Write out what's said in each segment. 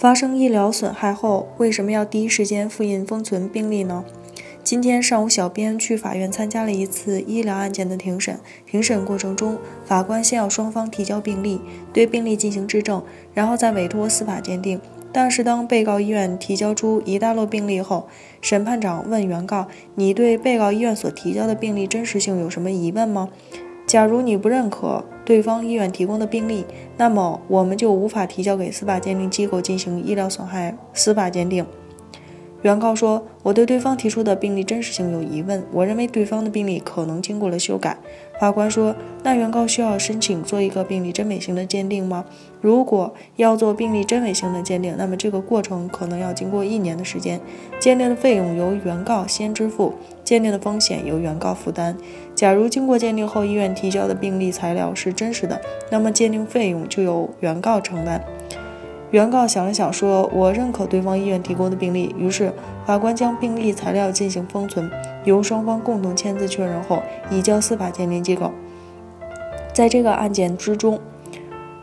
发生医疗损害后，为什么要第一时间复印封存病历呢？今天上午，小编去法院参加了一次医疗案件的庭审。庭审过程中，法官先要双方提交病历，对病历进行质证，然后再委托司法鉴定。但是，当被告医院提交出一大摞病历后，审判长问原告：“你对被告医院所提交的病历真实性有什么疑问吗？”假如你不认可对方医院提供的病例，那么我们就无法提交给司法鉴定机构进行医疗损害司法鉴定。原告说：“我对对方提出的病例真实性有疑问，我认为对方的病例可能经过了修改。”法官说：“那原告需要申请做一个病历真伪性的鉴定吗？如果要做病历真伪性的鉴定，那么这个过程可能要经过一年的时间。鉴定的费用由原告先支付，鉴定的风险由原告负担。假如经过鉴定后，医院提交的病历材料是真实的，那么鉴定费用就由原告承担。”原告想了想，说：“我认可对方医院提供的病历。”于是，法官将病历材料进行封存，由双方共同签字确认后，移交司法鉴定机构。在这个案件之中。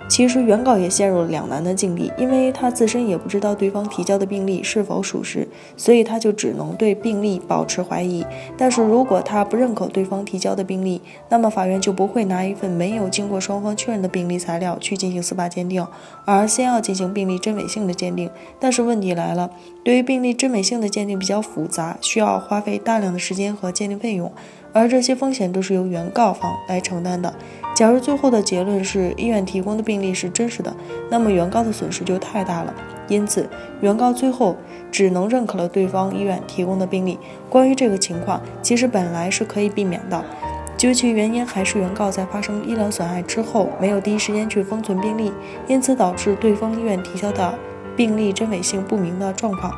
其实原告也陷入了两难的境地，因为他自身也不知道对方提交的病历是否属实，所以他就只能对病历保持怀疑。但是如果他不认可对方提交的病历，那么法院就不会拿一份没有经过双方确认的病历材料去进行司法鉴定，而先要进行病历真伪性的鉴定。但是问题来了，对于病历真伪性的鉴定比较复杂，需要花费大量的时间和鉴定费用。而这些风险都是由原告方来承担的。假如最后的结论是医院提供的病历是真实的，那么原告的损失就太大了。因此，原告最后只能认可了对方医院提供的病历。关于这个情况，其实本来是可以避免的。究其原因，还是原告在发生医疗损害之后没有第一时间去封存病历，因此导致对方医院提交的病历真伪性不明的状况。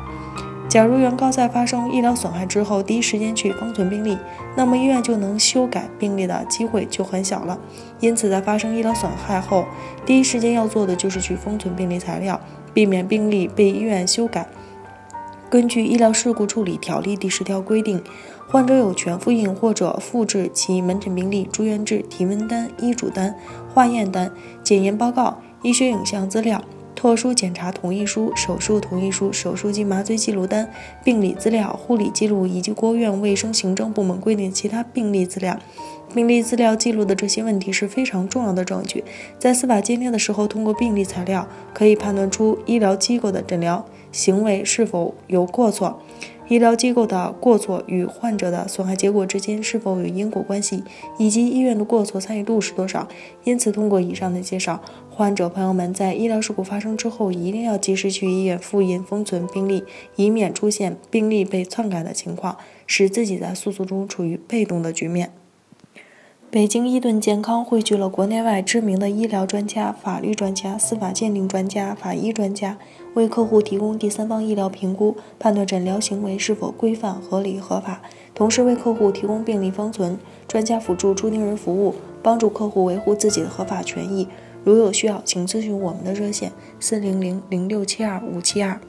假如原告在发生医疗损害之后第一时间去封存病历，那么医院就能修改病历的机会就很小了。因此，在发生医疗损害后，第一时间要做的就是去封存病历材料，避免病历被医院修改。根据《医疗事故处理条例》第十条规定，患者有权复印或者复制其门诊病历、住院志、体温单、医嘱单、化验单、检验报告、医学影像资料。特殊检查同意书、手术同意书、手术及麻醉记录单、病理资料、护理记录以及国务院卫生行政部门规定其他病例资料。病例资料记录的这些问题是非常重要的证据，在司法鉴定的时候，通过病例材料可以判断出医疗机构的诊疗行为是否有过错。医疗机构的过错与患者的损害结果之间是否有因果关系，以及医院的过错参与度是多少？因此，通过以上的介绍，患者朋友们在医疗事故发生之后，一定要及时去医院复印封存病历，以免出现病历被篡改的情况，使自己在诉讼中处于被动的局面。北京伊顿健康汇聚了国内外知名的医疗专家、法律专家、司法鉴定专家、法医专家，为客户提供第三方医疗评估，判断诊疗行为是否规范、合理、合法，同时为客户提供病历封存。专家辅助出庭人服务，帮助客户维护自己的合法权益。如有需要，请咨询我们的热线：四零零零六七二五七二。